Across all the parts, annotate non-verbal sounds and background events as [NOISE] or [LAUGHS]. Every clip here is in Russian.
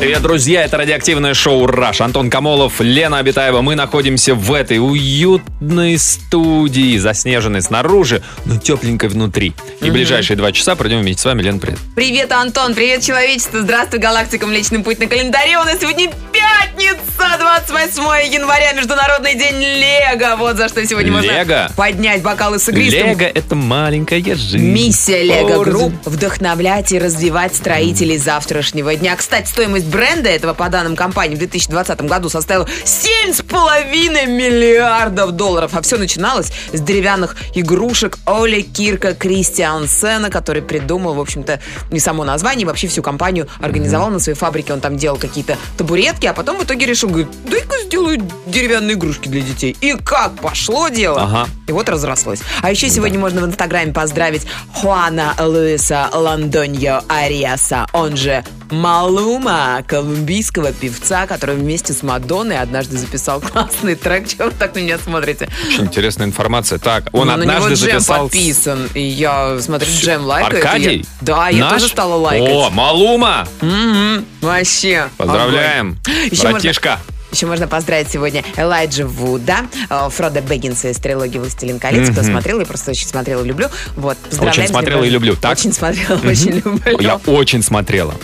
Привет, друзья, это радиоактивное шоу «Раш». Антон Камолов, Лена Абитаева. Мы находимся в этой уютной студии, заснеженной снаружи, но тепленькой внутри. И ближайшие два часа пройдем вместе с вами. Лен, привет. Привет, Антон, привет, человечество, здравствуй, галактика Млечный Путь на календаре. У нас сегодня пятница, 28 января, Международный день Лего. Вот за что сегодня Лего? можно поднять бокалы с игристым. Лего — это маленькая жизнь. Миссия LEGO Group – вдохновлять и развивать строителей завтрашнего дня. Кстати, стоимость бренда этого, по данным компании, в 2020 году составила 7,5 миллиардов долларов. А все начиналось с деревянных игрушек Оле Кирка Кристиансена, который придумал, в общем-то, не само название, вообще всю компанию организовал на своей фабрике. Он там делал какие-то табуретки, а потом в итоге решил, говорит, дай-ка сделаю деревянные игрушки для детей. И как пошло дело. Ага. И вот разрослось. А еще сегодня можно в Инстаграме поздравить Хуана Луиса Лондоньо Ариаса, он же Малума, колумбийского певца, который вместе с Мадонной однажды записал классный трек. Чего вы так на меня смотрите? Очень интересная информация. Так, он Ну, на него однажды джем записал... подписан, и я, смотрю, джем лайкает. Аркадий? я- Да, я Наш? тоже стала лайкать. О, Малума! Мгм, Вообще. Поздравляем, огонь. Еще можно- братишка. Еще можно поздравить сегодня Элайджа Вуда, э, Фрода Бэггинса из трилогии «Властелин колец». Кто смотрел, я просто очень смотрела и люблю. Вот, Очень смотрела и люблю, так? Очень смотрела, очень люблю. Я очень смотрела.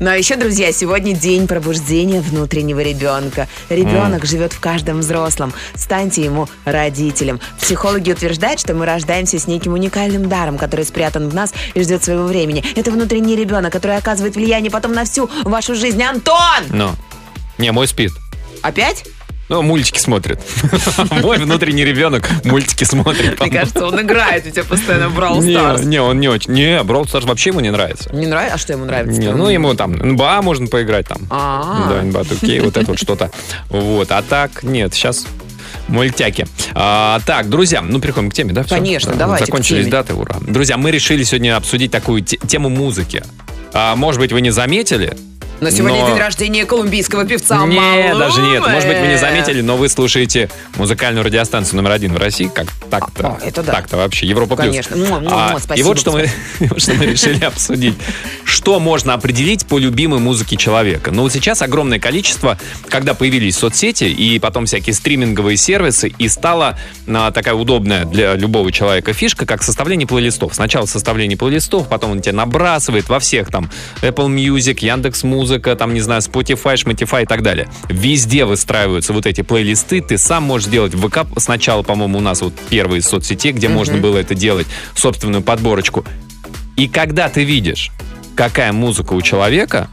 Ну а еще, друзья, сегодня день пробуждения внутреннего ребенка. Ребенок живет в каждом взрослом. Станьте ему родителем. Психологи утверждают, что мы рождаемся с неким уникальным даром, который спрятан в нас и ждет своего времени. Это внутренний ребенок, который оказывает влияние потом на всю вашу жизнь. Антон! Ну, не, мой спит. Опять? Ну, мультики смотрит. [LAUGHS] Мой внутренний ребенок мультики смотрит. Мне кажется, он играет у тебя постоянно в Brawl Не, Stars. не, он не очень. Не, Brawl Stars вообще ему не нравится. Не нравится? А что ему нравится? Не, ну ему там НБА можно поиграть там. А. Да, НБА 2K, вот это вот что-то. Вот, а так, нет, сейчас мультяки. А, так, друзья, ну переходим к теме, да? Конечно, Да, давайте Закончились даты, ура. Друзья, мы решили сегодня обсудить такую те- тему музыки. А, может быть, вы не заметили, Но сегодня но- день рождения колумбийского певца Нет, Малумы. даже нет. Может быть, вы не заметили, но вы слушаете музыкальную радиостанцию номер один в России. Как так-то? А, это да. Так-то вообще. Европа плюс. Конечно. Муа, муа, А, И вот что мы, [LAUGHS] что мы решили обсудить. Что можно определить по любимой музыке человека? Ну, вот сейчас огромное количество, когда появились соцсети и потом всякие стриминговые сервисы, и стала а, такая удобная для любого человека фишка, как составление плейлистов. Сначала составление плейлистов, потом он тебя набрасывает во всех там Apple Music, Яндекс Музыка, там, не знаю, Spotify, Shmotify и так далее. Везде выстраиваются вот эти плейлисты. Ты сам можешь сделать в ВК. Сначала, по-моему, у нас вот первые соцсети, где можно было это делать, собственную подборочку. И когда ты видишь, какая музыка у человека,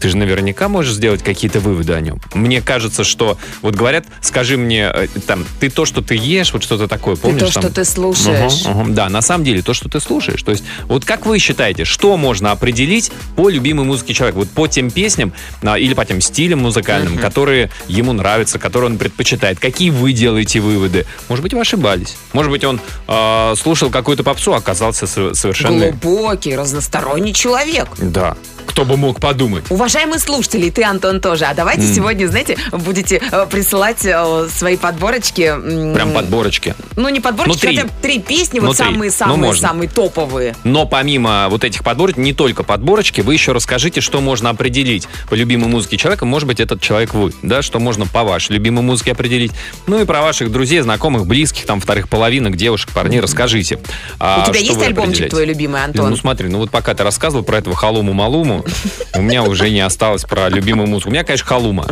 ты же наверняка можешь сделать какие-то выводы о нем. Мне кажется, что вот говорят, скажи мне, э, там, ты то, что ты ешь, вот что-то такое, помнишь? то, там? что ты слушаешь. Мгм, мгм. Да, на самом деле, то, что ты слушаешь. То есть, вот как вы считаете, что можно определить по любимой музыке человека? Вот по тем песням а, или по тем стилям музыкальным, которые ему нравятся, которые он предпочитает. Какие вы делаете выводы? Может быть, вы ошибались. Может быть, он э, слушал какую-то попсу, а оказался со- совершенно... Глубокий, разносторонний человек. Да. Кто бы мог подумать? Уважаемые слушатели, ты, Антон, тоже. А давайте сегодня, знаете, будете э, присылать э, свои подборочки. Прям подборочки. Ну, не подборочки, Ну, три. хотя три песни, Ну, вот три. Ну, самые топовые. Но помимо вот этих подборок, не только подборочки, вы еще расскажите, что можно определить по любимой музыке человека. Может быть, этот человек вы, да, что можно по вашей любимой музыке определить. Ну и про ваших друзей, знакомых, близких, там, вторых половинок, девушек, парней расскажите. А У тебя есть альбомчик определяете? твой любимый, Антон? Ну смотри, ну вот пока ты рассказывал про этого Халуму-Малуму, [LAUGHS] у меня уже не осталось про любимую музыку. У меня, конечно, Халума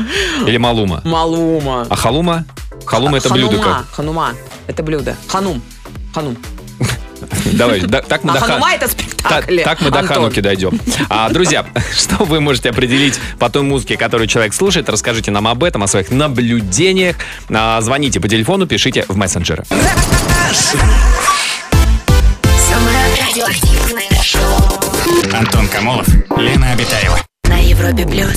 или Малума. Малума. А Халума? Халума это блюдо Ханума. как? Ханума. Это блюдо. Ханум. Ханум. [LAUGHS] Давай, да- так мы А до ха- Ханума это Та- спектакль. Так мы до Антон. Хануки дойдем. А, друзья, [LAUGHS] что вы можете определить по той музыке, которую человек слушает? Расскажите нам об этом, о своих наблюдениях. А, Звоните по телефону, пишите в мессенджеры. Антон Камолов, Лена Обитаева. Европе плюс.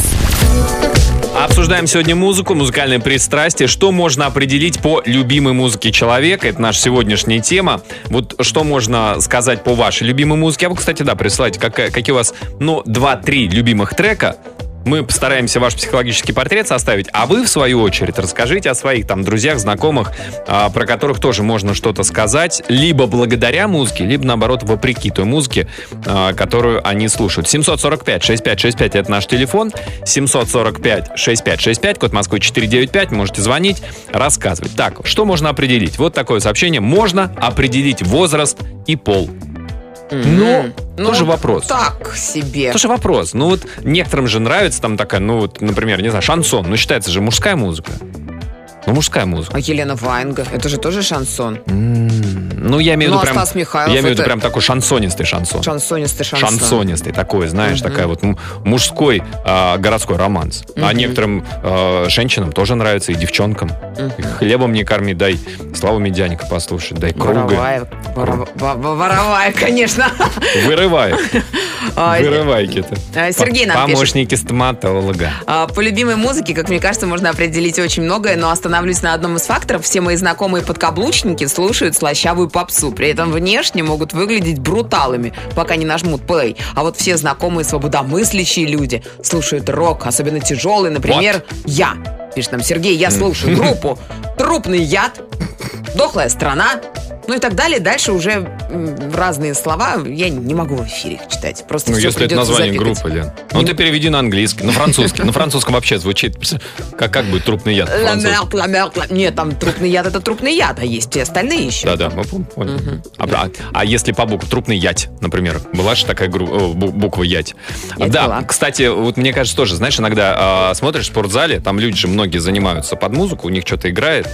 Обсуждаем сегодня музыку, музыкальное пристрастие. Что можно определить по любимой музыке человека? Это наша сегодняшняя тема. Вот что можно сказать по вашей любимой музыке? А вы, кстати, да, присылайте, какая- какие у вас, ну, 2-3 любимых трека. Мы постараемся ваш психологический портрет составить, а вы, в свою очередь, расскажите о своих там друзьях, знакомых, а, про которых тоже можно что-то сказать, либо благодаря музыке, либо, наоборот, вопреки той музыке, а, которую они слушают. 745-6565 это наш телефон. 745-6565, код Москвы 495, можете звонить, рассказывать. Так, что можно определить? Вот такое сообщение. Можно определить возраст и пол. Но Ну, тоже вопрос. Так себе. Тоже вопрос. Ну вот некоторым же нравится там такая, ну вот, например, не знаю, шансон. Ну считается же мужская музыка. Ну мужская музыка. А Елена Ваенга, это же тоже шансон. Ну я имею в Ну, виду прям, Михайлов я имею в виду прям такой шансонистый шансон. Шансонистый шансон. Шансонистый такой, знаешь, такая вот мужской а, городской романс. А некоторым а, женщинам тоже нравится и девчонкам. Хлебом не корми, дай Славу Медяника послушать, дай круга. Воровая, ворова- во- во- воровая, конечно. Вырывай. [LAUGHS] Вырывайки-то. а, Сергей нам. Помощники стоматолога. А, По любимой музыке, как мне кажется, можно определить очень многое, но остановлюсь на одном из факторов. Все мои знакомые подкаблучники слушают слащавую попсу. При этом внешне могут выглядеть бруталами, пока не нажмут плей. А вот все знакомые свободомыслящие люди слушают рок, особенно тяжелый, например, я. Пишет нам Сергей, я слушаю [LAUGHS] группу «Трупный яд», «Дохлая страна», ну и так далее. Дальше уже разные слова. Я не могу в эфире их читать. Просто Ну, если это название запикать. группы, Лен. Ну, ты переведи на английский, на французский. На французском вообще звучит, как, как будет трупный яд Нет, там трупный яд это трупный яд, а есть и остальные еще. Да-да, мы поняли. А, а- а если по букве трупный ять, например, была же такая бу- буква ять. Да, кстати, вот мне кажется тоже, знаешь, иногда а, смотришь в спортзале, там люди же многие занимаются под музыку, у них что-то играет.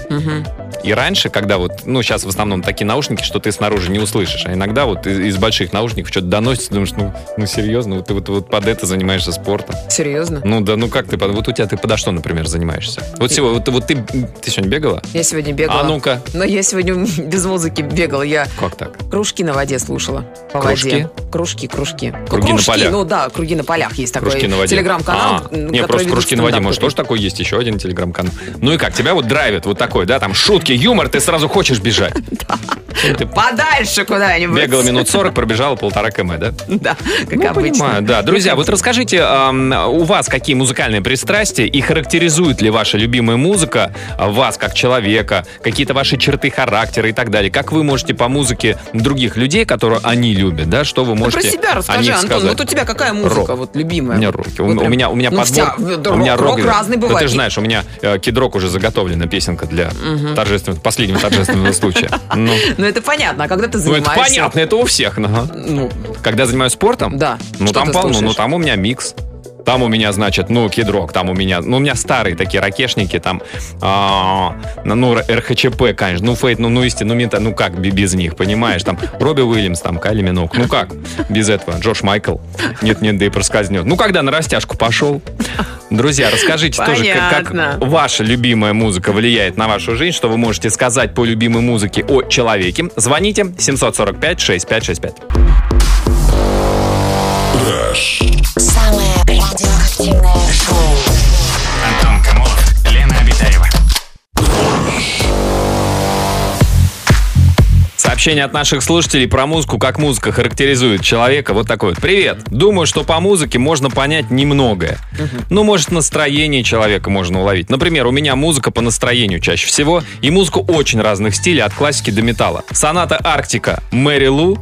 И раньше, когда вот, ну, сейчас в основном такие наушники, что ты снаружи не услышишь, а иногда вот из, из больших наушников что-то доносится, думаешь, ну, ну серьезно, вот ты вот, вот под это занимаешься спортом. Серьезно? Ну да, ну как ты, под- вот у тебя ты подо что, например, занимаешься? Вот сегодня, вот, вот ты, ты сегодня бегала? Я сегодня бегала. А ну-ка. Но я сегодня [LAUGHS] без музыки бегала. Я Как так? кружки на воде слушала. По Кружки? воде. Кружки, кружки. Круги на полях. Ну да, круги на полях есть такой Кружки на воде. телеграм-канал. А, не, просто кружки на воде, может, тоже такой есть, еще один телеграм-канал. Ну и как, тебя вот драйвит вот такой, да, там шутки, юмор, ты сразу хочешь бежать. [LAUGHS] Ты Подальше куда-нибудь. бегала минут 40, пробежала полтора км, да? Да, как Ну, обычно. понимаю, да. Друзья, вот расскажите, у вас какие музыкальные пристрастия и характеризует ли ваша любимая музыка вас как человека, какие-то ваши черты характера и так далее? Как вы можете по музыке других людей, которые они любят, да, что вы Ну, можете про себя расскажи, Антон. сказать? Вот у тебя какая музыка Рок. вот любимая? У меня роки. У, Вот у прям- меня, у меня ну, подбор. вся- да, у меня рок, рок разный Ну, бывает. ты же знаешь, у меня э, кидрок уже заготовлена песенка для торжественного, последнего торжественного случая. Ну, [LAUGHS] Ну, это понятно. А когда ты ну, это занимаешься... понятно, это у всех. ага. Ну, Когда занимаюсь спортом, Да. ну там полно, ну там у меня микс. Там у меня, значит, ну, кедрок, там у меня, ну, у меня старые такие ракешники, там, а, ну, РХЧП, конечно, ну, Фейт, ну, ну, истинно, ну, мента, ну, как без них, понимаешь, там, Робби Уильямс, там, Кайли Минок, ну, как без этого, Джош Майкл, нет-нет, да и проскользнет. Ну, когда на растяжку пошел, Друзья, расскажите Понятно. тоже, как, как ваша любимая музыка влияет на вашу жизнь, что вы можете сказать по любимой музыке о человеке. Звоните 745 6565. Сообщение от наших слушателей про музыку, как музыка характеризует человека. Вот такой вот. Привет. Думаю, что по музыке можно понять немногое. Ну, может, настроение человека можно уловить. Например, у меня музыка по настроению чаще всего. И музыку очень разных стилей, от классики до металла. Соната Арктика, Мэри Лу,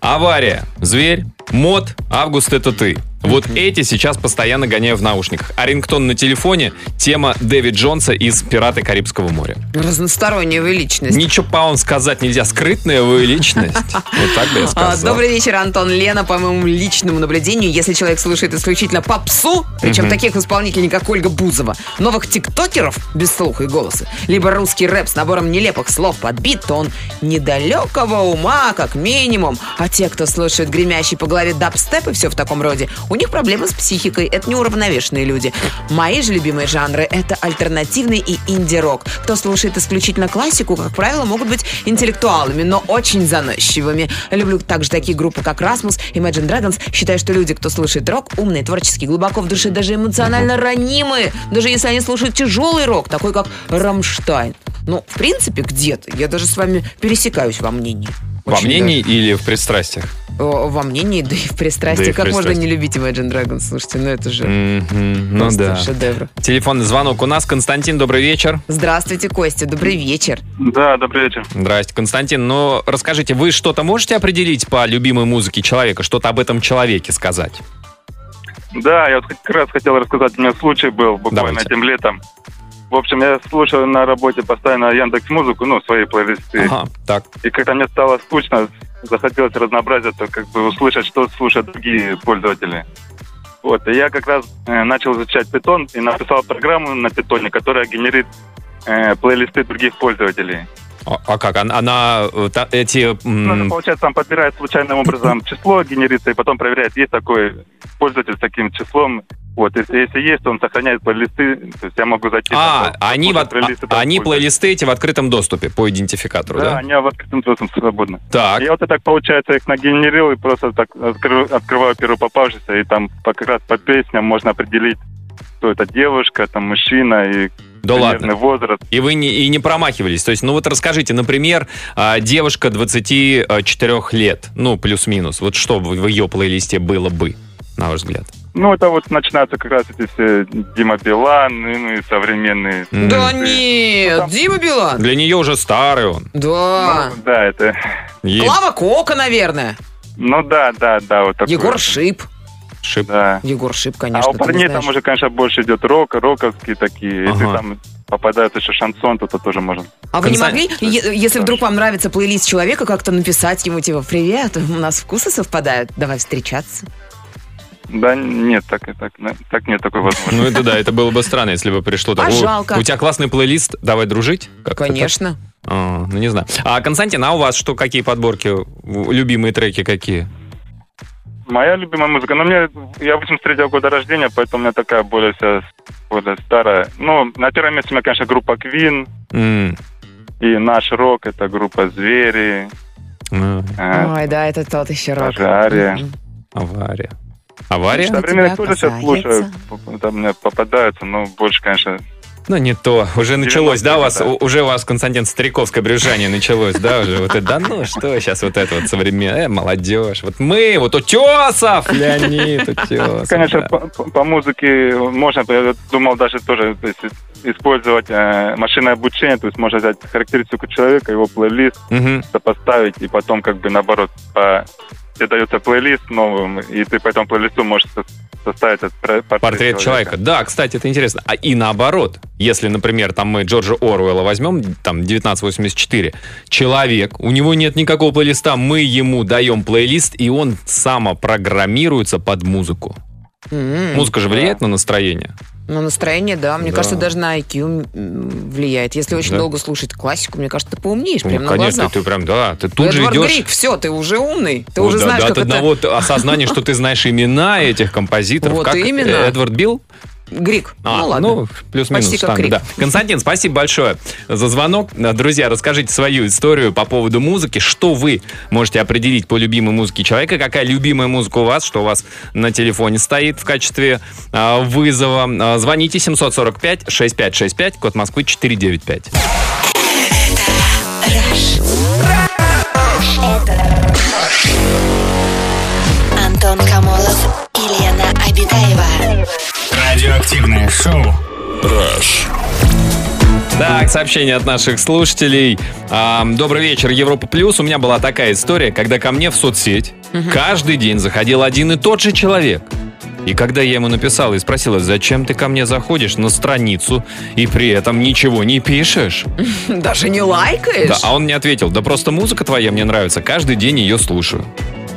Авария, Зверь, Мод, Август это ты. Вот эти сейчас постоянно гоняю в наушниках. А рингтон на телефоне — тема Дэвид Джонса из «Пираты Карибского моря». разносторонняя вы личность. Ничего по вам сказать нельзя. Скрытная вы личность. [LAUGHS] Вот так бы я А, сказал. Добрый вечер, Антон Лена. По моему личному наблюдению, если человек слушает исключительно попсу, причем таких исполнителей, как Ольга Бузова, новых тиктокеров без слуха и голоса, либо русский рэп с набором нелепых слов под бит, то он недалекого ума, как минимум. А те, кто слушает гремящий по голове дабстеп и все в таком роде, у них проблемы с психикой. Это неуравновешенные люди. Мои же любимые жанры — это альтернативный и инди-рок. Кто слушает исключительно классику, как правило, могут быть интеллектуалами, но очень заносчивыми. Люблю также такие группы, как Rasmus, Imagine Dragons. Считаю, что люди, кто слушает рок, умные, творческие, глубоко в душе, даже эмоционально ранимые. Даже если они слушают тяжелый рок, такой как Рамштайн. Ну, в принципе, где-то я даже с вами пересекаюсь во мнении. Во Очень мнении или в пристрастиях? Во мнении, да и в пристрастии. Да как можно пристрастии. не любить Imagine Dragons? Слушайте, ну это же Мгм, Ну да. шедевр. Телефонный звонок у нас. Константин, добрый вечер. Здравствуйте, Костя, добрый вечер. Да, добрый вечер. Здрасте, Константин. Ну, расскажите, вы что-то можете определить по любимой музыке человека? Что-то об этом человеке сказать? Да, я вот как раз хотел рассказать, у меня случай был буквально Давайте. этим летом. В общем, я слушаю на работе постоянно Яндекс Музыку, ну, свои плейлисты. Ага, так. И когда мне стало скучно, захотелось разнообразиться, как бы услышать, что слушают другие пользователи. Вот, и я как раз э, начал изучать питон и написал программу на питоне, которая генерит э, плейлисты других пользователей. А, а как? Она, она, э, та- эти... Ну, получается, там подбирает случайным образом число, генерится, и потом проверяет, есть такой пользователь с таким числом. Вот, если, если есть, то он сохраняет плейлисты, то есть я могу зайти... А, там, они, в, от- плейлисты а- они плейлисты эти в открытом доступе по идентификатору, Да, да? они в открытом доступе свободны. Так. Я вот и так, получается, их нагенерил и просто так откры- открываю первую попавшуюся, и там как раз по песням можно определить, кто это девушка, там мужчина и Да ладно. возраст. И вы не, и не промахивались. То есть, ну вот расскажите, например, а, девушка 24 лет, ну, плюс-минус. Вот что в в ее плейлисте было бы, на ваш взгляд? Ну, это вот начинаются как раз эти все Дима Билан, ну и современные. М. Да Ну, нет, там- Дима Билан. Для нее уже старый он. Да. Ну, да, это... Есть Клава Кока, наверное. Ну да, да, да, вот такое. Егор Шип. Шип. Да. Егор Шип, конечно. а у парней там уже, конечно, больше идет рок, роковские такие. Если Ага. там попадается еще шансон, то, то тоже можно. А вы не могли, если вдруг вам нравится плейлист человека, как-то написать ему, типа, привет, у нас вкусы совпадают, давай встречаться. Да, нет, так, так, так нет такой возможности. Ну это да, это было бы странно, если бы пришло так. А «О, жалко. У тебя классный плейлист, давай дружить? Конечно. А, ну не знаю. А Константин, а у вас что, какие подборки, любимые треки какие? Моя любимая музыка, ну мне, я 83 года рождения, поэтому у меня такая более вся более старая. Ну, на первом месте у меня, конечно, группа Queen М, и наш рок, это группа Звери, э, Ой, да, это тот еще рок. Даже Ария. Мгм. Авария. Авария? Что? Современных тоже сейчас слушаю, там мне попадаются, но больше, конечно, Ну, не то. Уже началось, да, у вас? 90-е, да. Уже у вас, Константин, стариковское брюзжание началось, да, уже? Вот это, да ну, что сейчас вот это вот современное, э, молодежь. Вот мы, вот Утесов, Леонид Утесов. Конечно, да. по, по- музыке можно, я думал даже тоже то есть, использовать э, машинное обучение, то есть можно взять характеристику человека, его плейлист, Мгм. сопоставить, и потом как бы наоборот по- тебе дается плейлист новым, и ты по этому плейлисту можешь со- составить этот портрет, Портрет человека. Да, кстати, это интересно. А и наоборот, если, например, там мы Джорджа Оруэлла возьмем, там 1984, человек, у него нет никакого плейлиста, мы ему даем плейлист, и он самопрограммируется под музыку. М. Музыка же влияет на настроение. На настроение, да. Мне Да. кажется, даже на IQ влияет. Если очень Да. долго слушать классику, мне кажется, ты поумнеешь Ну, прямо на конечно, глазах. ты прям, да, ты тут же Эдвард идешь. Грик, все, ты уже умный. Ты Вот уже да, знаешь, да, как от это... одного осознания, что ты знаешь имена этих композиторов. Вот как именно. Эдвард Билл? Грик. А, ну ладно. ну, плюс-минус Почти как штанга, Крик. да. Константин, спасибо большое за звонок. Друзья, расскажите свою историю по поводу музыки. Что вы можете определить по любимой музыке человека? Какая любимая музыка у вас? Что у вас на телефоне стоит в качестве а, вызова? А, звоните 745-6565, код Москвы 495. Антон Камолов и Лена Обитаева. Радиоактивное шоу. Так, сообщение от наших слушателей. Добрый вечер, Европа Плюс. У меня была такая история, когда ко мне в соцсеть каждый день заходил один и тот же человек. И когда я ему написал и спросила, зачем ты ко мне заходишь на страницу и при этом ничего не пишешь? [LAUGHS] Даже не лайкаешь? Да, а он мне ответил, да просто музыка твоя мне нравится, каждый день ее слушаю.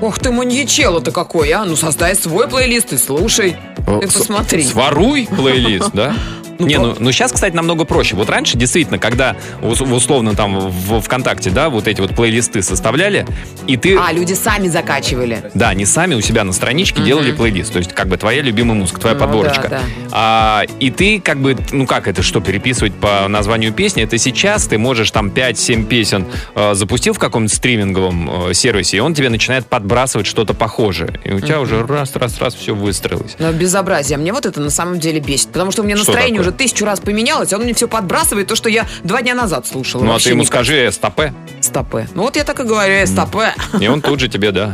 Ох ты маньячело-то какой, а? Ну создай свой плейлист и слушай. Ты С- посмотри. Своруй плейлист, да? [LAUGHS] Не, по- ну, ну сейчас, кстати, намного проще. Вот раньше, действительно, когда ус- условно там в ВКонтакте, да, вот эти вот плейлисты составляли, и ты... А, люди сами закачивали. Да, они сами у себя на страничке делали плейлист. То есть, как бы твоя любимая музыка, твоя Ну, подборочка. да, да. А, и ты, как бы, ну как это, что переписывать по названию песни? Это сейчас ты можешь там 5-7 песен э, запустил в каком-нибудь стриминговом э, сервисе, и он тебе начинает подбрасывать что-то похожее. И у тебя уже раз, раз, раз все выстроилось. Но безобразие. Мне вот это на самом деле бесит. Потому что у меня Что настроение? Уже тысячу раз поменялось, он мне все подбрасывает, то, что я два дня назад слушала. Ну, а ты ему никак. скажи стопе, Стопе. Ну, вот я так и говорю, стопе. и он тут же тебе, да.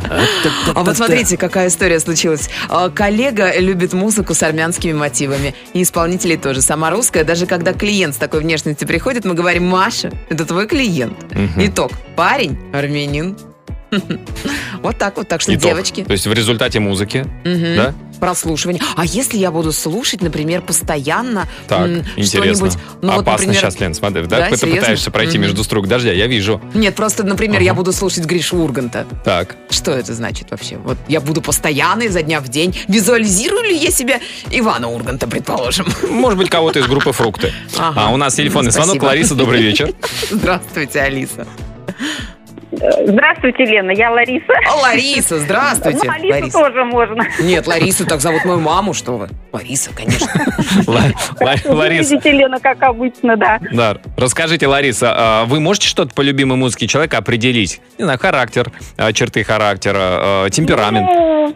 А вот смотрите, какая история случилась. А, Коллега любит музыку с армянскими мотивами. И исполнителей тоже. Сама русская. Даже когда клиент с такой внешностью приходит, мы говорим, Маша, это твой клиент. Итог. Парень армянин. [LAUGHS] Вот так вот. Так что, Итог. девочки, То есть в результате музыки, Мгм. да? Прослушивание. А если я буду слушать, например, постоянно Так, что-нибудь... Ну, вот, Опасно например, сейчас, Лен, смотри. Да, Да, ты серьезно? пытаешься пройти Мгм. между струк дождя, я вижу. Нет, просто, например, я Ага. буду слушать Гришу Урганта. Так. Что это значит вообще? Вот я буду постоянно изо дня в день. Визуализирую ли я себя Ивана Урганта, предположим? Может быть, кого-то из группы «Фрукты». Ага. А у нас телефонный звонок. Лариса, добрый вечер. Здравствуйте, Алиса. Здравствуйте, Лена, я Лариса. О, Лариса, здравствуйте. Ну, Алису тоже можно. Нет, Ларису так зовут мою маму, что вы. Лариса, конечно. Ла- Ла- Лариса, Видите, Лена, как обычно, да. да. Расскажите, Лариса, а вы можете что-то по любимой музыке человека определить? Не знаю, характер, а, черты характера, а, темперамент. Ну,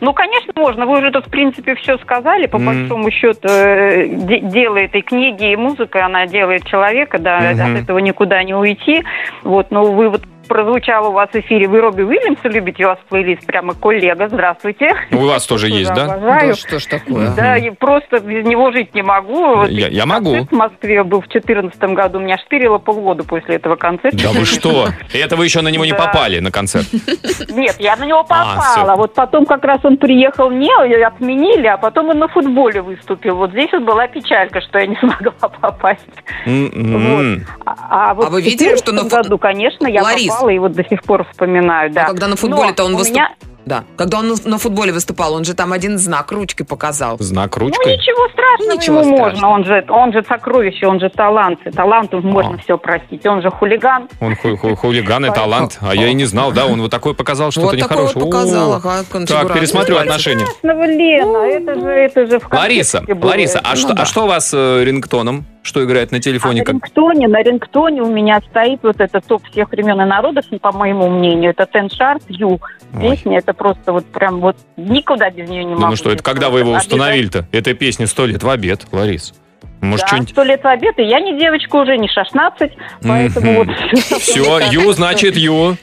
ну, конечно, можно. Вы уже тут, в принципе, все сказали. По Мгм. большому счету, э, де- дело этой книги и музыка, она делает человека, да, Мгм. от этого никуда не уйти. Вот, но вы вот прозвучал у вас в эфире, вы Робби Уильямса любите, у вас плейлист прямо коллега, здравствуйте. У вас тоже есть, да? Обожаю. Да что ж такое? Да, и просто без него жить не могу. Вот Я- я могу. В Москве был в 2014 году. Меня штырило полгода после этого концерта. Да вы что? И это вы еще на него не попали на концерт. Нет, я на него А, попала. всё. вот потом как раз он приехал не, отменили, а потом он на футболе выступил. Вот здесь вот была печалька, что я не [LAUGHS] смогла попасть. А, а А вы видели, что на 2014 фут- году, конечно, я Ларис. Попала и вот до сих пор вспоминаю, да. А когда на футболе-то он у выступ- меня- Да. Когда он на- футболе выступал, он же там один знак ручкой показал. Знак Ну, ручкой? ничего страшного Ничего ему страшного. можно. Он же, он же сокровище, он же талант. И Таланту можно А. все простить. Он же хулиган. Он ху- ху- хулиган и талант. А я и не знал, да, он вот такой показал что-то Вот такой вот нехорошее. показал, ага, Так, пересмотрю Пальцев. отношения. Страшного, Лена, это же, это же в Лариса. Лариса, а Ну что, да. а что у вас э, рингтоном? Что играет на телефоне? А Как... на рингтоне, на рингтоне у меня стоит вот это топ всех времен и народов, по моему мнению. Это Ten Sharp You. Песня, это просто вот прям вот никуда без нее не могу. ну что, это когда вы его установили-то? Этой песне сто лет в обед, Ларис. Может, Да, сто лет в обед, и я не девочка уже, не 16, поэтому вот... [LAUGHS] Все, Ю, значит, Ю.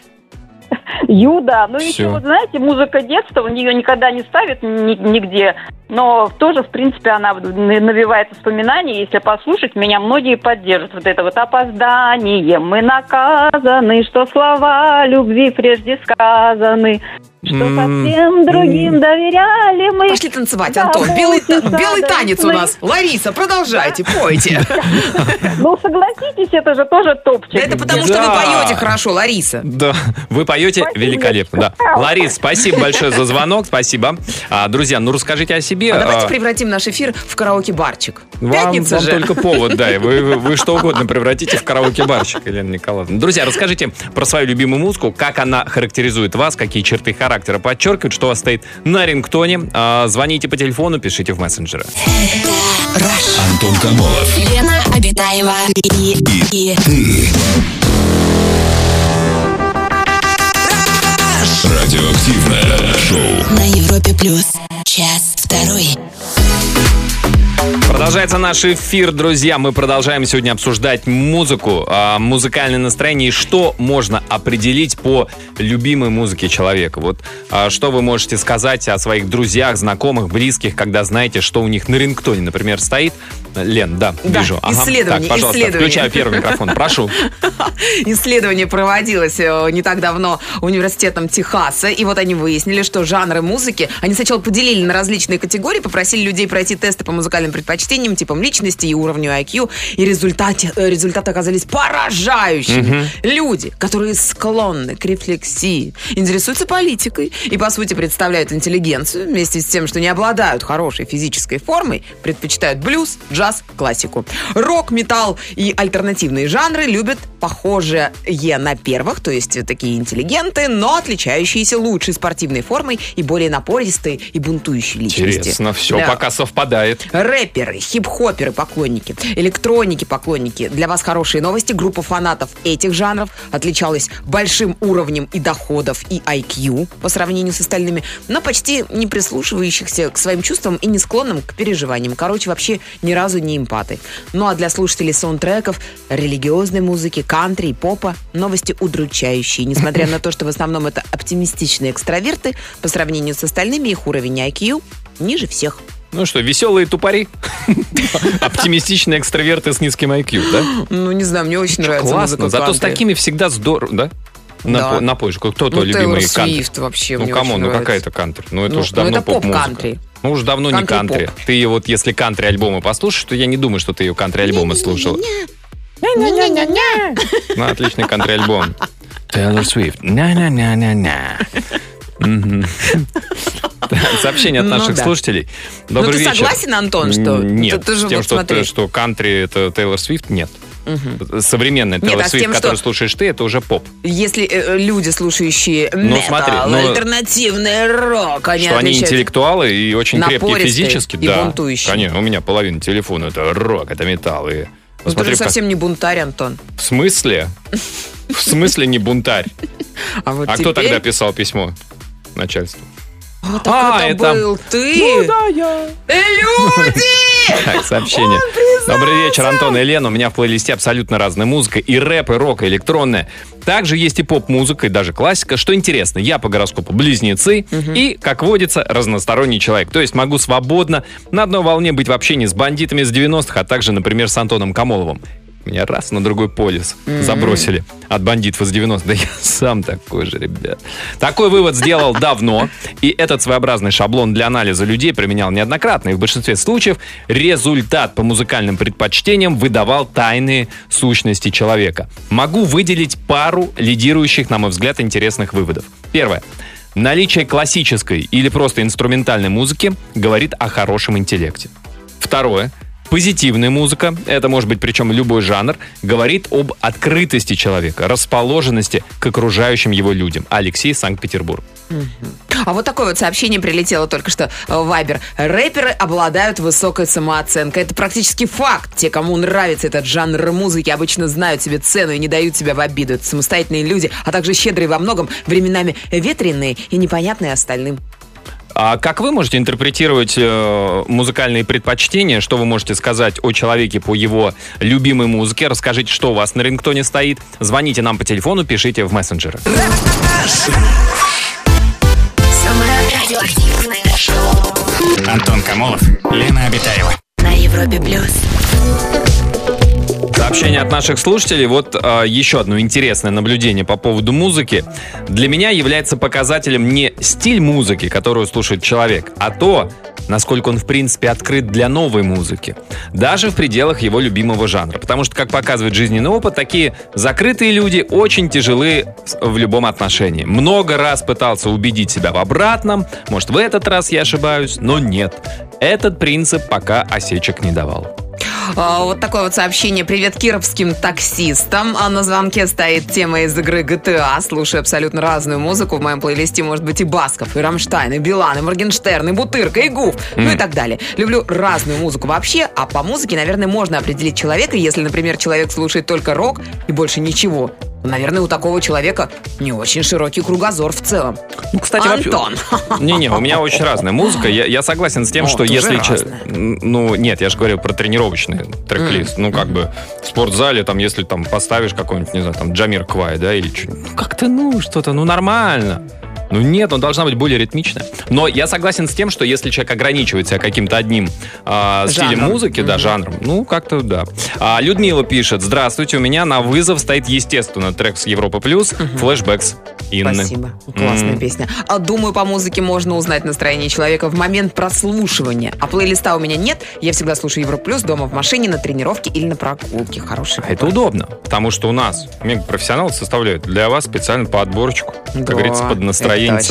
Ю, да. Ну, еще, вот знаете, музыка детства, ее никогда не ставит ни- нигде, но тоже, в принципе, она навевает воспоминания. Если послушать, меня многие поддержат. Вот это вот опоздание, мы наказаны, что слова любви прежде сказаны, что совсем другим доверяли мы. Пошли танцевать, Да, Антон. Белый, та- будете белый танец у нас. Лариса, продолжайте, пойте. Ну, согласитесь, это же тоже топчик. Да это потому, что вы поете хорошо, Лариса. Да, вы поете великолепно. Да. Ларис, спасибо большое за звонок, спасибо. А, друзья, ну расскажите о себе. А давайте А, превратим наш эфир в караоке-барчик. Пятница вам же. только повод, да, вы что угодно превратите в караоке-барчик, Елена Николаевна. Друзья, расскажите про свою любимую музыку, как она характеризует вас, какие черты характера подчеркивают, что у вас стоит на рингтоне. А, звоните по телефону, пишите в мессенджеры. Антон Камолов. Лена Обитаева и, и Радиоактивное шоу. на Европе плюс. Час второй. Продолжается наш эфир, друзья. Мы продолжаем сегодня обсуждать музыку, а, музыкальное настроение и что можно определить по любимой музыке человека. Вот а, что вы можете сказать о своих друзьях, знакомых, близких, когда знаете, что у них на рингтоне, например, стоит. Лен, да, Да, вижу. исследование, Так, пожалуйста, исследование. включаю первый микрофон. Прошу. [LAUGHS] Исследование проводилось э, не так давно университетом Техаса, и вот они выяснили, что жанры музыки, они сначала поделили на различные категории, попросили людей пройти тесты по музыкальным предпочтениям, типам личности и уровню IQ, и результате, э, результаты оказались поражающими. Люди, которые склонны к рефлексии, интересуются политикой и, по сути, представляют интеллигенцию, вместе с тем, что не обладают хорошей физической формой, предпочитают блюз, джаз, классику. Рок, металл и альтернативные жанры любят похожие на первых, то есть такие интеллигенты, но отличающиеся лучшей спортивной формой и более напористые и бунтующие личности. Интересно, все Да. пока совпадает. Рэперы, хип-хоперы поклонники, электроники поклонники. Для вас хорошие новости. Группа фанатов этих жанров отличалась большим уровнем и доходов, и IQ по сравнению с остальными, но почти не прислушивающихся к своим чувствам и не склонным к переживаниям. Короче, вообще ни разу не эмпаты. Ну а для слушателей саундтреков, религиозной музыки, кантри и попа новости удручающие. Несмотря на то, что в основном это оптимистичные экстраверты, по сравнению с остальными их уровень IQ ниже всех. Ну что, веселые тупари? [LAUGHS] Оптимистичные экстраверты с низким IQ, да? Ну, не знаю, мне очень нравится Классно. Зато с кантри. такими всегда здорово, да? Да. На, напой же, кто твой Ну, любимый Тейлор кантри? Свифт вообще Ну, очень ну какая это кантри? Ну, это Ну, уже ну, давно поп-музыка. поп-кантри. Ну, уж давно не Кантри-поп. кантри. Ты вот, если кантри-альбомы послушаешь, то я не думаю, что ты ее кантри-альбомы слушал. Ну, отличный кантри-альбом. Taylor [LAUGHS] Swift. На-на-на-на-на. [LAUGHS] Сообщение от Ну наших слушателей. Ну, Добрый ты вечер. согласен, Антон, что... Нет, Ты, ты с тем, что, кантри это Тейлор Свифт, нет. Современная Нет, Тейлор а с Свифт, тем, которую что- слушаешь ты, это уже поп. Если э, люди, слушающие Ну, метал, смотри, ну, альтернативный рок, они что они интеллектуалы и очень крепкие физически. и да, бунтующие. Конечно, у меня половина телефона это рок, это металл. И Ну, ты же как- совсем не бунтарь, Антон. В смысле? [LAUGHS] В смысле не бунтарь? А, вот А кто тогда писал письмо начальству? А, так А, это, это- был ты. да, я. Э, Люди! [LAUGHS] Так, сообщение. Добрый вечер, Антон и Лена. У меня в плейлисте абсолютно разная музыка. И рэп, и рок, и электронная. Также есть и поп-музыка, и даже классика. Что интересно, я по гороскопу близнецы и, как водится, разносторонний человек. То есть могу свободно на одной волне быть в общении с бандитами с 90-х, а также, например, с Антоном Камоловым. Меня раз на другой полюс забросили от бандитов из 90-х. Да я сам такой же, ребят. Такой вывод сделал давно. И этот своеобразный шаблон для анализа людей применял неоднократно. И в большинстве случаев результат по музыкальным предпочтениям выдавал тайные сущности человека. Могу выделить пару лидирующих, на мой взгляд, интересных выводов. Первое. Наличие классической или просто инструментальной музыки говорит о хорошем интеллекте. Второе. Позитивная музыка, это может быть причем любой жанр, говорит об открытости человека, расположенности к окружающим его людям. Алексей, Санкт-Петербург. А вот такое вот сообщение прилетело только что в Вайбер. Рэперы обладают высокой самооценкой. Это практически факт. Те, кому нравится этот жанр музыки, обычно знают себе цену и не дают себя в обиду. Это самостоятельные люди, а также щедрые во многом, временами ветреные и непонятные остальным. А как вы можете интерпретировать э, музыкальные предпочтения? Что вы можете сказать о человеке по его любимой музыке? Расскажите, что у вас на рингтоне стоит. Звоните нам по телефону, пишите в мессенджеры. Самое радиоактивное шоу Антон Камолов, Лена Обитаева. на Европе плюс. Сообщение от наших слушателей. Вот э, еще одно интересное наблюдение по поводу музыки. Для меня является показателем не стиль музыки, которую слушает человек, а то, насколько он в принципе открыт для новой музыки. Даже в пределах его любимого жанра. Потому что, как показывает жизненный опыт, такие закрытые люди очень тяжелы в любом отношении. Много раз пытался убедить себя в обратном. Может, в этот раз я ошибаюсь, но нет. Этот принцип пока осечек не давал. А, Вот такое вот сообщение. Привет кировским таксистам. А на звонке стоит тема из игры GTA. Слушаю абсолютно разную музыку. В моем плейлисте может быть и Басков, и Рамштайн, и Билан, и Моргенштерн, и Бутырка, и Гуф, ну и так далее. Люблю разную музыку вообще, а по музыке, наверное, можно определить человека, если, например, человек слушает только рок и больше ничего. Наверное, у такого человека не очень широкий кругозор в целом. Ну, кстати, Антон. [LAUGHS] Не-не, у меня очень разная музыка. Я, я согласен с тем, О, что если... че- Ну, нет, я же говорю про тренировочный трек-лист. Ну, как бы в спортзале, там, если там поставишь какой-нибудь, не знаю, там, Джамир Квай, да, или что ну, как-то, ну, что-то, ну, нормально. Ну нет, он должна быть более ритмичная. Но я согласен с тем, что если человек ограничивает себя каким-то одним а, стилем Жанром. музыки, да, жанром, ну как-то да. А, Людмила пишет: Здравствуйте, у меня на вызов стоит естественно трек с Европа плюс, флешбэкс Инны. Спасибо. Классная М. песня. А думаю, по музыке можно узнать настроение человека в момент прослушивания. А плейлиста у меня нет. Я всегда слушаю Европа Плюс дома в машине, на тренировке или на прогулке. Хороший А это удобно, потому что у нас мегапрофессионалы составляют для вас специально подборочку, как Да, говорится, под настроение.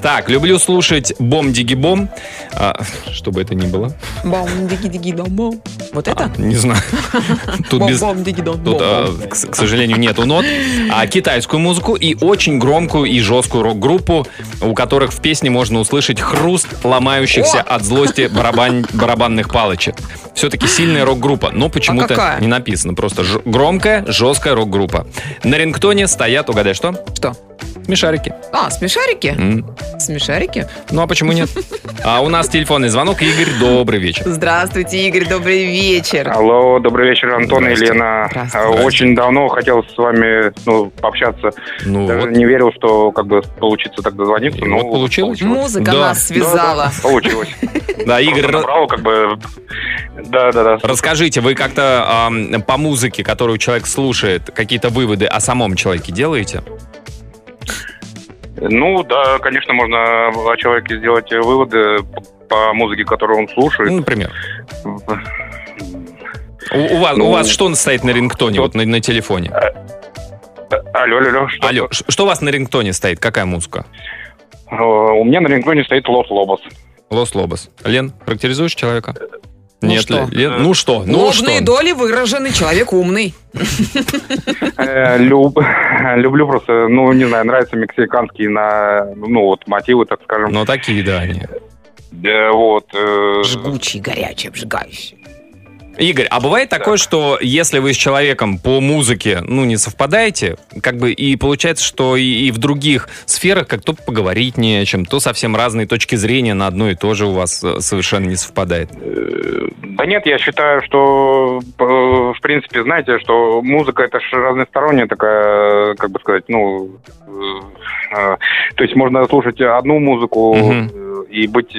Так, люблю слушать бом диги бом, а, что бы это ни было. Бом, диги-диги, дом, бом. Вот это? Не знаю. [LAUGHS] Тут без... Тут, э, к, сожалению, нету нот. А китайскую музыку и очень громкую и жесткую рок-группу, у которых в песне можно услышать хруст ломающихся О! от злости барабан- барабанных палочек. Все-таки сильная рок-группа, но почему-то А не написано. Просто ж- громкая, жесткая рок-группа. На рингтоне стоят, угадай что? Что? Смешарики. А, смешарики? М. Смешарики? Ну а почему нет? [LAUGHS] А у нас телефонный звонок. Игорь, добрый вечер. Здравствуйте, Игорь, добрый вечер. Алло, добрый вечер, Антон и. Лена. Здравствуйте. А, Очень давно хотел с вами ну, пообщаться. Ну Даже вот. не верил, что как бы получится так дозвониться. И но вот получилось. Музыка Да. нас связала. Да, да, получилось. [LAUGHS] Да, Игорь, Просто ра- набрал, как бы. Да, да, да. расскажите, вы как-то ам, по музыке, которую человек слушает, какие-то выводы о самом человеке делаете? Ну, да, конечно, можно о человеке сделать выводы по музыке, которую он Ну, слушает. например. У, у вас, Ну, у вас что стоит на рингтоне, что- вот на, на телефоне? Алло, алло, алло. Что? Алло, что у вас на рингтоне стоит? Какая музыка? Э, У меня на рингтоне стоит Лос Лобос. Лос Лобос. Лен, характеризуешь человека? Ну Нет, что? Лен, ну что? Ну Ложные что? доли выражены, человек умный. Э, люб- Люблю просто, ну, не знаю, нравятся мексиканские на, ну, вот, мотивы, так скажем. Ну такие, да, они. Да, вот. э, Жгучий, горячий, обжигающий. Игорь, а бывает такое, что если вы с человеком по музыке, ну, не совпадаете, как бы и получается, что и, и в других сферах как то поговорить не о чем, то совсем разные точки зрения на одно и то же у вас э, совершенно не совпадает. Э, Да нет, я считаю, что, э, в принципе, знаете, что музыка это же разносторонняя такая, как бы сказать, ну, то есть можно слушать одну музыку э, и быть,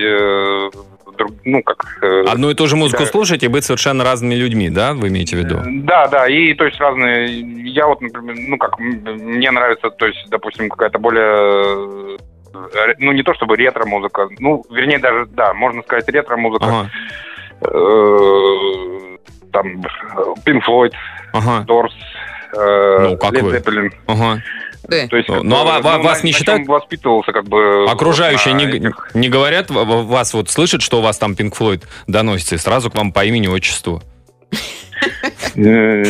ну, как... э, Одну и ту же музыку Да. слушать и быть совершенно разными людьми, да, вы имеете в виду? Да, да, и то есть разные. Я вот, например, ну как, мне нравится, то есть, допустим, какая-то более, э, ну не то чтобы ретро-музыка, ну, вернее даже, да, можно сказать ретро-музыка. Ага, Э, Там Pink Floyd, ага, Doors, э, Ну, как Led? Zeppelin. ага. Да. То есть, Ну, как ну, а ва- вас на- не на считают- воспитывался, как бы... Окружающие не, этих- не говорят, вас вот слышат, что у вас там Пинк Флойд доносится, и сразу к вам по имени, отчеству. Э,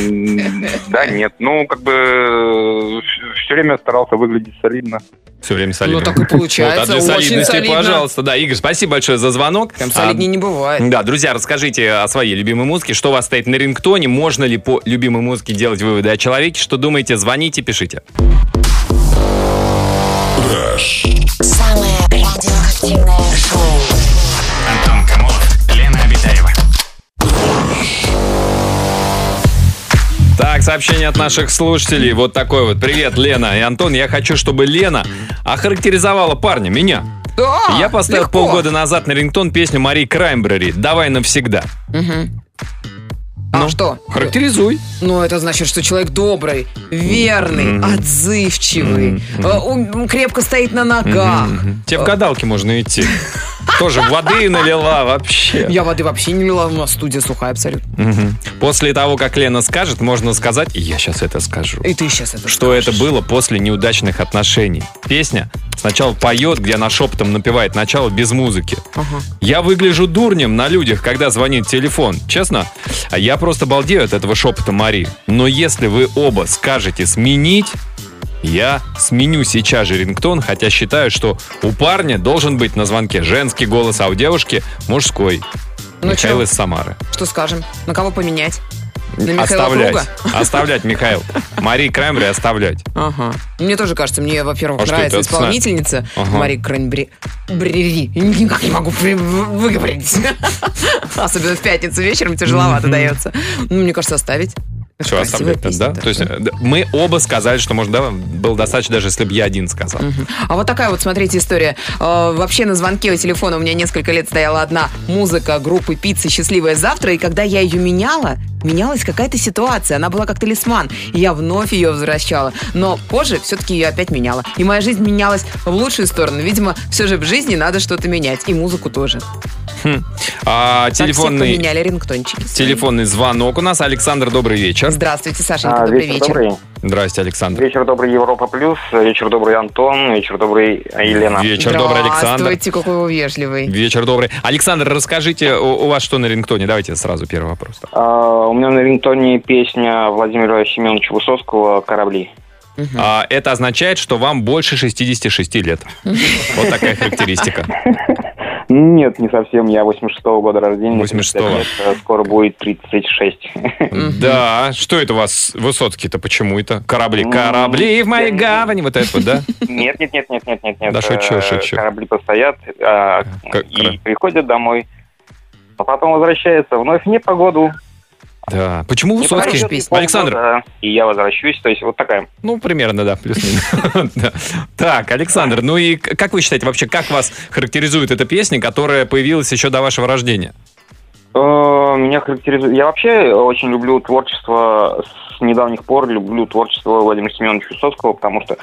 Да, нет. Ну, как бы все время старался выглядеть солидно. Все время солидно. Ну, так и получается, Вот, а для очень солидности, солидно. пожалуйста. Да, Игорь, спасибо большое за звонок. А, солиднее не бывает. Да, друзья, расскажите о своей любимой музыке, что у вас стоит на рингтоне, можно ли по любимой музыке делать выводы о человеке, что думаете, звоните, пишите. Самое радиоактивное Так, сообщение от наших слушателей. Вот такой вот. Привет, Лена и Антон. Я хочу, чтобы Лена охарактеризовала парня, меня. Да, Я поставил легко. полгода назад на рингтон песню Марии Краймбрери «Давай навсегда». А Ну, что? Характеризуй. Ну, это значит, что человек добрый, верный, отзывчивый, э, ум- крепко стоит на ногах. Тебе в гадалке можно идти. [LAUGHS] Тоже воды налила вообще. Я воды вообще не лила, у нас студия сухая абсолютно. Мгм. После того, как Лена скажет, можно сказать, я сейчас это скажу, И ты сейчас это что это скажешь. было после неудачных отношений. Песня сначала поет, где она шепотом напевает начало без музыки. Ага. Я выгляжу дурнем на людях, когда звонит телефон. Честно, а я просто балдею от этого шепота Мари. Но если вы оба скажете сменить, я сменю сейчас же рингтон, хотя считаю, что у парня должен быть на звонке женский голос, а у девушки мужской. Ну Михаил чё? из Самары. Что скажем? На кого поменять? На оставлять. Круга? Оставлять, Михаил. Марии Краймбри оставлять. Ага. Мне тоже кажется, мне, во-первых, А нравится это? Исполнительница Ага. Мари Крэнбери. Брери. Никак не могу выговорить. [LAUGHS] Особенно в пятницу вечером тяжеловато дается. Ну, мне кажется, оставить. Оставлять, песня, да? То есть э, мы оба сказали, что, может, да, было достаточно, даже если бы я один сказал. А вот такая вот, смотрите, история. Э, вообще на звонке у телефона у меня несколько лет стояла одна музыка группы «Пицца. Счастливое завтра», и когда я ее меняла, менялась какая-то ситуация. Она была как талисман, и я вновь ее возвращала. Но позже все-таки ее опять меняла. И моя жизнь менялась в лучшую сторону. Видимо, все же в жизни надо что-то менять. И музыку тоже. А, Так все поменяли рингтончики. телефонный звонок у нас. Александр, добрый вечер. Здравствуйте, Сашенька, А, добрый вечер вечер. добрый. Здрасте, Александр. Вечер добрый, Европа Плюс. Вечер добрый, Антон. Вечер добрый, Елена. Вечер добрый, Александр. Здравствуйте, какой вы вежливый. Вечер добрый. Александр, расскажите, у, у вас что на рингтоне? Давайте сразу первый вопрос. А, у меня на рингтоне песня Владимира Семеновича Высоцкого «Корабли». А, это означает, что вам больше 66 лет. [LAUGHS] Вот такая характеристика. Нет, не совсем. Я 86-го года рождения. 86-го. 35 лет, э, Скоро будет 36. Да, что это у вас, Высоцкий-то, почему это? Корабли, корабли в моей гавани, вот это вот, да? Нет, нет, нет, нет, нет, нет, нет. Да шучу, Э, шучу. Корабли постоят а, и приходят домой. А потом возвращаются вновь в непогоду. Да. Почему Не Высоцкий? полгода, Александр, И я возвращусь. То есть вот такая. ну, примерно, да, плюс-минус. [LAUGHS] Так, Александр, ну и как вы считаете вообще, как вас характеризует эта песня, которая появилась еще до вашего рождения? Э, Меня характеризует... Я вообще очень люблю творчество с недавних пор, люблю творчество Владимира Семеновича Высоцкого, потому что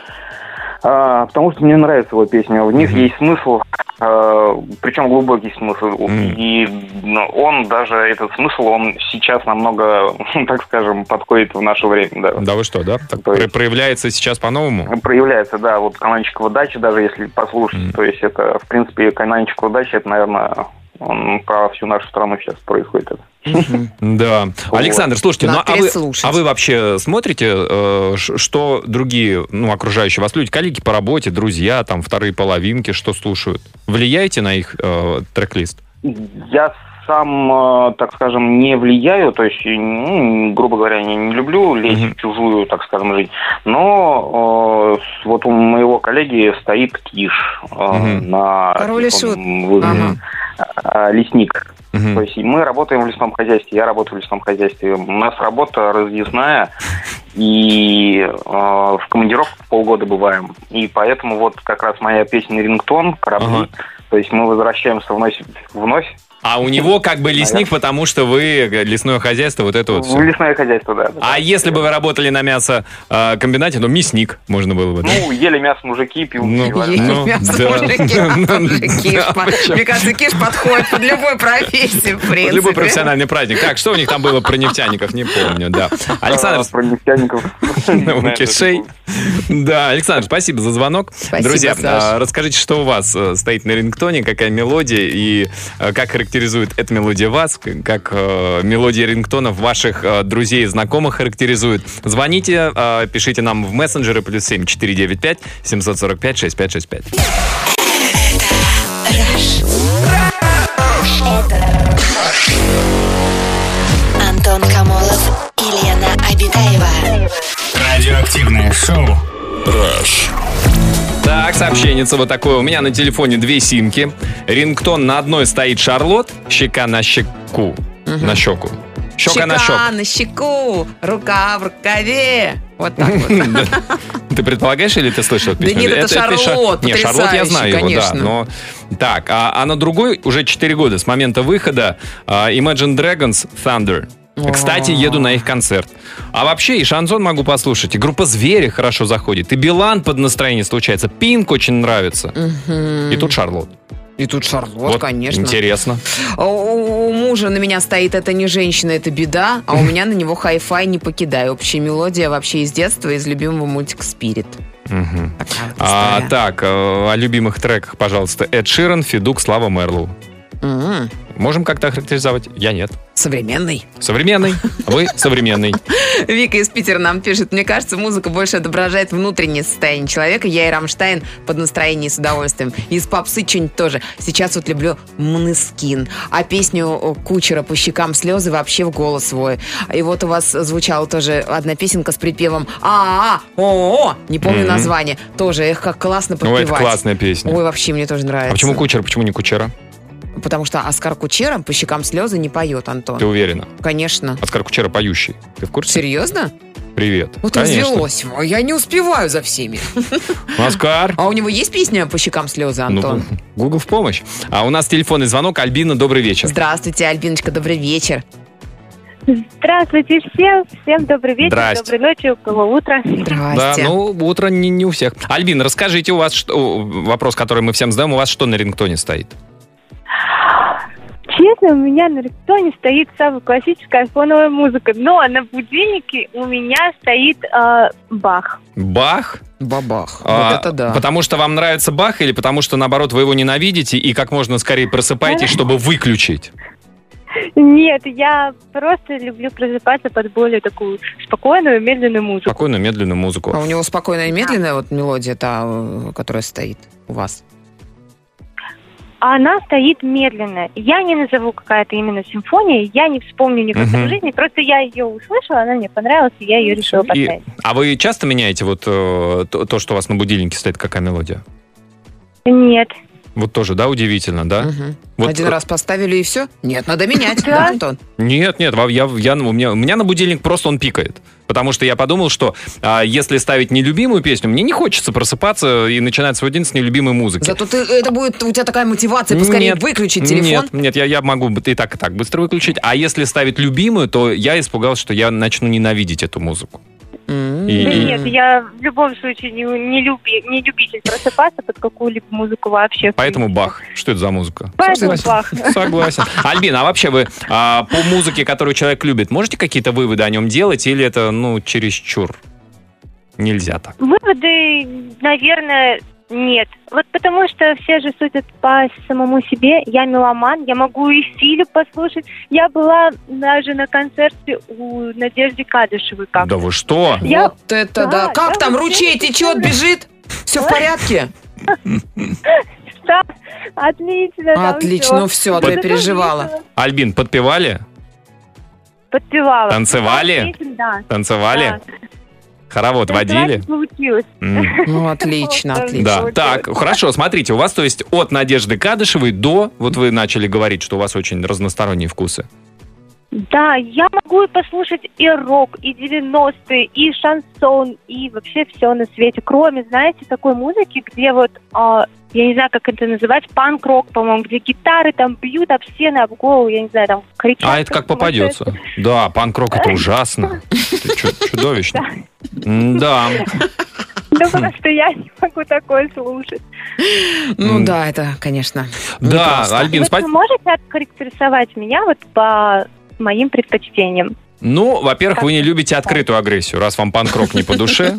а, потому что мне нравятся его песни. В них есть смысл, причем глубокий смысл. Мгм. И он даже, этот смысл, он сейчас намного, [LAUGHS] так скажем, подходит в наше время. Да. Да вы что, да? Так То есть- про- проявляется сейчас по-новому? Проявляется, да, вот кананчикова дача, даже если послушать, Мгм. то есть это, в принципе, кананчикова дача, это, наверное, он про всю нашу страну сейчас происходит. Это. Да. Александр, слушайте, ну а вы, а вы вообще смотрите, э, что другие, ну, окружающие вас люди, коллеги по работе, друзья, там, вторые половинки, что слушают? Влияете на их э, трек-лист? Я сам, э, так скажем, не влияю, то есть, ну, грубо говоря, я не люблю лезть Мгм. в чужую, так скажем, жизнь. Но э, вот у моего коллеги стоит Киш э, Мгм. на Король и шут. вызове. А, лесник. Мгм. То есть мы работаем в лесном хозяйстве, я работаю в лесном хозяйстве. У нас работа разъездная, и э, в командировках полгода бываем. И поэтому вот как раз моя песня «Рингтон», «Корабли», Ага. то есть мы возвращаемся вновь, вновь А у него как бы лесник, потому что вы э, лесное хозяйство, вот это вот все. лесное хозяйство, да. да. А если бы вы работали на мясокомбинате, то мясник можно было бы, да? Ну, ели мясо мужики, пил Ну, Ну, мясо да. мужики, [LAUGHS] а Ну? Мне кажется, киш подходит под любой профессию, в принципе. Любой профессиональный праздник. Так, что у них там было про нефтяников, не помню, да. Александр, А, про нефтяников. [LAUGHS] Не У знаю, кишей. Да, Александр, спасибо за звонок. Спасибо, Друзья, а, расскажите, что у вас э, стоит на рингтоне, какая мелодия и э, как характеризует эта мелодия вас, как э, мелодия рингтонов ваших э, друзей и знакомых характеризует. Звоните, э, пишите нам в мессенджеры плюс семь четыре девять пять семьсот сорок пять шесть пять шесть пять. Антон Камолов и Лена Обитаева. Радиоактивное шоу. Так, сообщение вот такое. У меня на телефоне две симки. Рингтон на одной стоит Шарлот, щека на щеку. На щеку. Щека на щеку. на щеку, рука в рукаве. Вот так вот. [LAUGHS] Ты предполагаешь или ты слышал эту Да песню? нет, это Ша- Шарлот, Не, Шарлот я знаю его, да. Но... Так, а, а на другой уже 4 года с момента выхода а, Imagine Dragons Thunder. Кстати, еду на их концерт. А вообще и шансон могу послушать, и группа «Звери» хорошо заходит, и Билан под настроение случается, Pink очень нравится. И тут Шарлот. И тут Шарлот, конечно. Интересно. А У, у мужа на меня стоит «Это не женщина, это беда», а у меня на него хай-фай «Не покидай». Общая мелодия вообще из детства, из любимого мультика «Спирит». Такая вот А, так, э, о любимых треках, пожалуйста. Эд Ширан, Feduk, Slava Marlow. М, Можем как-то охарактеризовать? Я нет. Современный. Современный. Вы современный. Вика из Питера нам пишет. Мне кажется, музыка больше отображает внутреннее состояние человека. Я и Рамштайн под настроение с удовольствием. Из попсы что-нибудь тоже. Сейчас вот люблю Мнескин. А песню Кучера по щекам слезы вообще в голос свой. И вот у вас звучала тоже одна песенка с припевом а а о о Не помню название. Тоже, эх, как классно Ну, подпевать. это классная песня. Ой, вообще мне тоже нравится. А почему Кучер, почему не Кучера? Потому что Оскар Кучера по щекам слезы не поет, Антон. Ты уверена? Конечно. Оскар Кучера поющий. Ты в курсе? Серьезно? Привет. Вот Конечно. развелось. А Я не успеваю за всеми. [LAUGHS] Оскар. А у него есть песня по щекам слезы, Антон? Ну, Google в помощь. А у нас телефонный звонок. Альбина, добрый вечер. Здравствуйте, Альбиночка, добрый вечер. Здравствуйте всем, всем добрый вечер, Здрасте. доброй ночи, у кого утро. Да, Здрасте. ну, утро не, не у всех. Альбина, расскажите, у вас что, вопрос, который мы всем задаем, у вас что на рингтоне стоит? Честно, у меня на рингтоне стоит самая классическая фоновая музыка, но на будильнике у меня стоит э, Бах. Бах? Бабах. А, вот это да. Потому что вам нравится Бах или потому что, наоборот, вы его ненавидите и как можно скорее просыпаетесь, чтобы выключить? Нет, я просто люблю просыпаться под более такую спокойную, медленную музыку. Спокойную, медленную А музыку. у него спокойная и медленная вот мелодия, та, которая стоит у вас. Она стоит медленно. Я не назову какая-то именно симфония, я не вспомню никогда Мгм. в жизни, просто я ее услышала, она мне понравилась, и я ее решила И- поставить. а вы часто меняете вот э, то, то, что у вас на будильнике стоит, какая мелодия? Нет. Вот тоже, да, удивительно, да? Мгм. Вот Один к- раз поставили и все? Нет, надо менять, Да. Антон? Нет, нет, я, я, у, меня, у меня на будильник просто он пикает. Потому что я подумал, что а, если ставить нелюбимую песню, мне не хочется просыпаться и начинать свой день с нелюбимой музыки. Зато ты, это будет у тебя такая мотивация поскорее Нет, выключить телефон. Нет, нет, я, я могу и так, и так быстро выключить. А если ставить любимую, то я испугался, что я начну ненавидеть эту музыку. И- Да и- нет, я в любом случае не, не, люби, не любитель просыпаться под какую-либо музыку вообще. Поэтому. Бах. Что это за музыка? Поэтому Согласен. Бах. [LAUGHS] Согласен. Альбин, а вообще вы а, по музыке, которую человек любит, можете какие-то выводы о нем делать или это, ну, чересчур? Нельзя так. Выводы, наверное, нет. Вот потому что все же судят по самому себе. Я меломан, я могу и Филю послушать. Я была даже на концерте у Надежды Кадышевой. Как? Да вы что? Я- Вот это да. Да, Как я там, ручей течет, бежит? Все в порядке? Да, отлично. Отлично, ну все, Вот это переживала. Альбин, подпевали? Подпевала. Танцевали? Да. Танцевали? Да. Хоровод Танцевать водили? Получилось. [LAUGHS] Ну, отлично, отлично. Да, так, хорошо, смотрите, у вас, то есть, от Надежды Кадышевой до, вот вы начали говорить, что у вас очень разносторонние вкусы. Да, я могу и послушать и рок, и 90-е, и шансон, и вообще все на свете. Кроме, знаете, такой музыки, где вот, а, я не знаю, как это называть, панк-рок, по-моему, где гитары там бьют об стены, об голову, я не знаю, там кричат. А это как попадется. Да, панк-рок это [LAUGHS] ужасно. [LAUGHS] Чудовищно. Да. Ну, просто я не могу такое слушать. Ну да, это, конечно. Да. Альбин, спасибо. вы можете откорректировать меня вот по моим предпочтениям? Ну, во-первых, вы не любите открытую агрессию, раз вам панк-рок не по душе.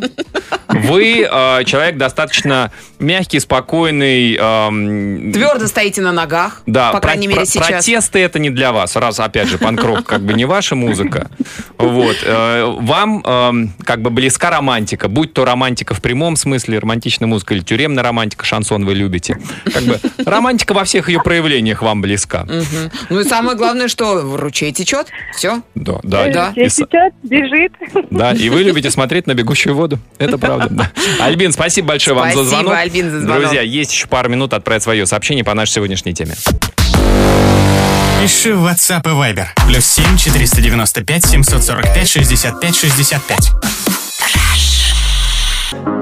Вы э, человек достаточно мягкий, спокойный. эм, Твердо стоите на ногах, Да, по крайней про- мере, про- сейчас. протесты это не для вас. Раз, опять же, панк-рок как бы не ваша музыка. Вот. э, Вам эм, как бы близка романтика. Будь то романтика в прямом смысле, романтичная музыка или тюремная романтика, шансон вы любите. Как бы романтика во всех ее проявлениях вам близка. Ну и самое главное, что ручей течет. Все. Да, да. Да. И Если с- течет, бежит. Да, и вы [LAUGHS] любите смотреть на бегущую воду. Это правда. да. [LAUGHS] Альбин, спасибо большое вам за Спасибо, звонок. Альбин, за звонок. Друзья, есть еще пару минут отправить свое сообщение по нашей сегодняшней теме. Пиши в WhatsApp и Viber. Плюс 7 495 745 65 65.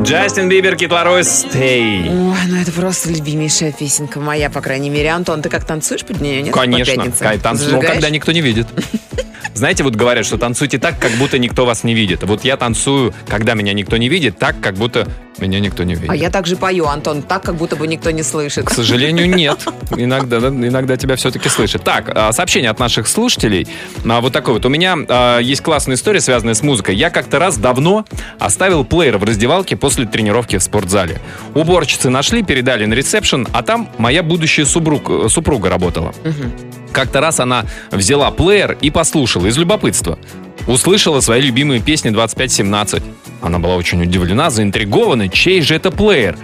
Джастин Бибер, Кит Ларой, Stay. Ой, ну это просто любимейшая песенка моя, по крайней мере. Антон, ты как танцуешь под нее, нет? По Конечно, пятницам? Кай, танц, когда никто не видит. [LAUGHS] Знаете, вот говорят, что танцуйте так, как будто никто вас не видит. Вот я танцую, когда меня никто не видит, так, как будто меня никто не видит. А я также пою, Антон, так, как будто бы никто не слышит. К сожалению, [LAUGHS] нет. Иногда, да, иногда тебя все-таки слышат. Так, а, сообщение от наших слушателей. А, Вот такое вот. У меня а, есть классная история, связанная с музыкой. Я как-то раз давно оставил плеер в раздевалке после тренировки в спортзале. Уборщицы нашли, передали на ресепшн, а там моя будущая супруг- супруга работала. Как-то раз она взяла плеер и послушала из любопытства. Услышала свои любимые песни 2517. Она была очень удивлена, заинтригована, чей же это плеер.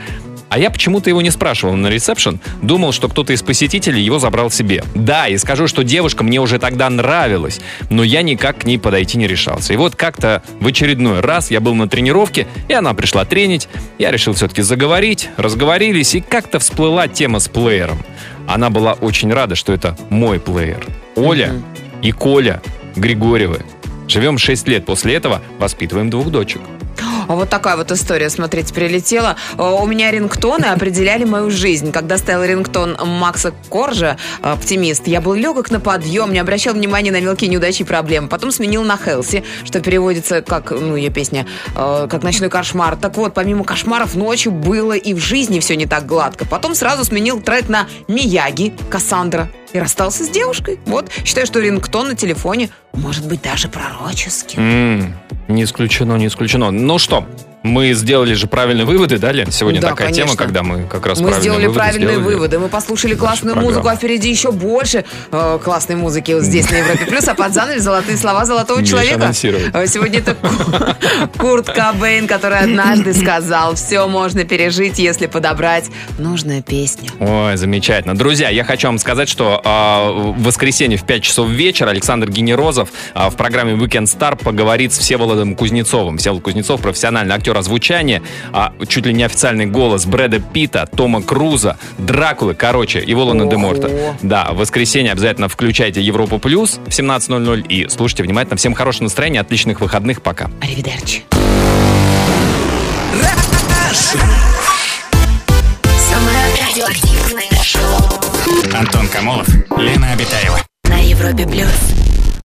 А я почему-то его не спрашивал на ресепшн, думал, что кто-то из посетителей его забрал себе. Да, и скажу, что девушка мне уже тогда нравилась, но я никак к ней подойти не решался. И вот как-то в очередной раз я был на тренировке, и она пришла тренить. Я решил все-таки заговорить, разговорились, и как-то всплыла тема с плеером. Она была очень рада, что это мой плеер. Оля и Коля Григорьевы. Живем 6 лет после этого, воспитываем двух дочек. А вот такая вот история, смотрите, прилетела. Э, У меня рингтоны определяли мою жизнь. Когда стоял рингтон Макса Коржа, оптимист, я был легок на подъем, не обращал внимания на мелкие неудачи и проблемы. Потом сменил на Хелси, что переводится как, ну, ее песня, э, как ночной кошмар. Так вот, помимо кошмаров, ночью было и в жизни все не так гладко. Потом сразу сменил трек на Мияги, Кассандра. И расстался с девушкой. Вот, считаю, что рингтон на телефоне может быть даже пророческим. М, Не исключено, не исключено. Ну что, мы сделали же правильные выводы, да, Лен? Сегодня Да, такая конечно. тема, когда мы как раз Мы правильные сделали выводы правильные сделали. выводы. Мы послушали классную программы. музыку, а впереди еще больше э, классной музыки вот здесь на Европе Плюс. А под занавес золотые слова золотого человека. Э, Сегодня это Ку- Курт Кобейн, который однажды сказал, все можно пережить, если подобрать нужную песню. Ой, замечательно. Друзья, я хочу вам сказать, что а, в воскресенье в 5 часов вечера Александр Генерозов а, в программе Weekend Star поговорит с Всеволодом Кузнецовым. Всеволод Кузнецов, профессиональный актер озвучания, а, чуть ли не официальный голос Брэда Питта, Тома Круза, Дракулы, короче, и Волана де Морта. Ого. Да, в воскресенье обязательно включайте Европу Плюс в 17.00 и слушайте внимательно. Всем хорошего настроения, отличных выходных, пока. Аривидерчи. Антон Камолов, Лена Обитаева. на Европе плюс.